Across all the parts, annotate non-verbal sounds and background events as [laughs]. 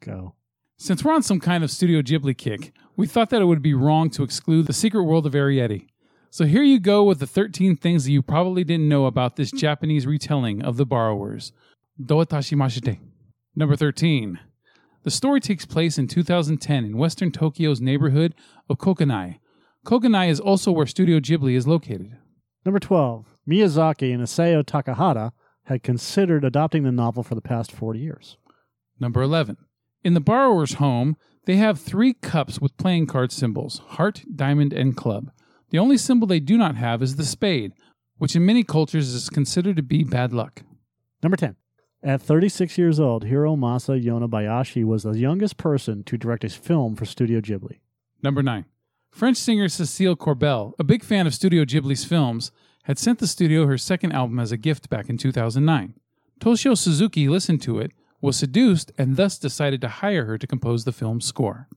Go. Since we're on some kind of Studio Ghibli kick, we thought that it would be wrong to exclude The Secret World of Arrietty. So here you go with the 13 things that you probably didn't know about this Japanese retelling of The Borrowers. Doatashimashite. Number 13. The story takes place in 2010 in western Tokyo's neighborhood of Koganei. Koganei is also where Studio Ghibli is located. Number 12. Miyazaki and Isao Takahata had considered adopting the novel for the past 40 years. Number 11. In the borrower's home, they have three cups with playing card symbols heart, diamond, and club. The only symbol they do not have is the spade, which in many cultures is considered to be bad luck. Number 10. At 36 years old, Hiromasa Yonebayashi was the youngest person to direct a film for Studio Ghibli. Number 9. French singer Cecile Corbel, a big fan of Studio Ghibli's films, had sent the studio her second album as a gift back in 2009. Toshio Suzuki listened to it, was seduced, and thus decided to hire her to compose the film's score.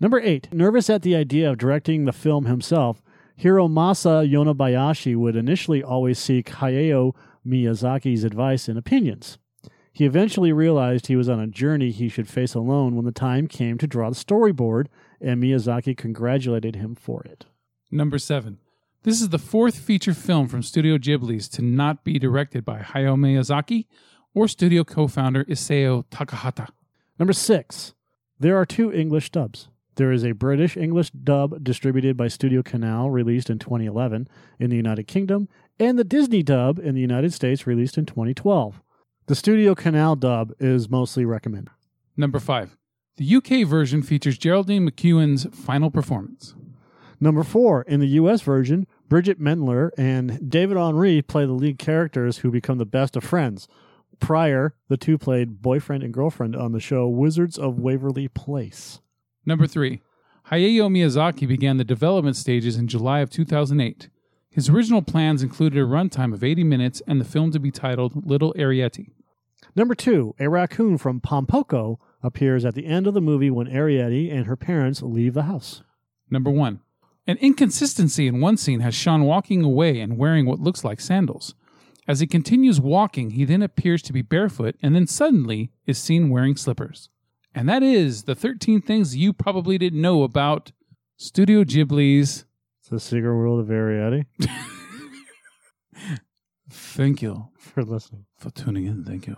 Number 8. Nervous at the idea of directing the film himself, Hiromasa Yonebayashi would initially always seek Hayao Miyazaki's advice and opinions. He eventually realized he was on a journey he should face alone when the time came to draw the storyboard, and Miyazaki congratulated him for it. Number 7. This is the fourth feature film from Studio Ghibli's to not be directed by Hayao Miyazaki or studio co founder Isao Takahata. Number 6. There are two English dubs. There is a British English dub distributed by Studio Canal, released in 2011 in the United Kingdom, and the Disney dub in the United States, released in 2012. The Studio Canal dub is mostly recommended. Number 5. The UK version features Geraldine McEwen's final performance. Number four, in the US version, Bridgit Mendler and David Henrie play the lead characters who become the best of friends. Prior, the two played boyfriend and girlfriend on the show Wizards of Waverly Place. Number 3. Hayao Miyazaki began the development stages in July of 2008. His original plans included a runtime of 80 minutes and the film to be titled Little Arrietty. Number two, a raccoon from Pom Poko appears at the end of the movie when Arrietty and her parents leave the house. Number 1. An inconsistency in one scene has Sean walking away and wearing what looks like sandals. As he continues walking, he then appears to be barefoot and then suddenly is seen wearing slippers. And that is the 13 things you probably didn't know about Studio Ghibli's. It's the secret world of Arrietty. [laughs] Thank you For listening. for tuning in. Thank you.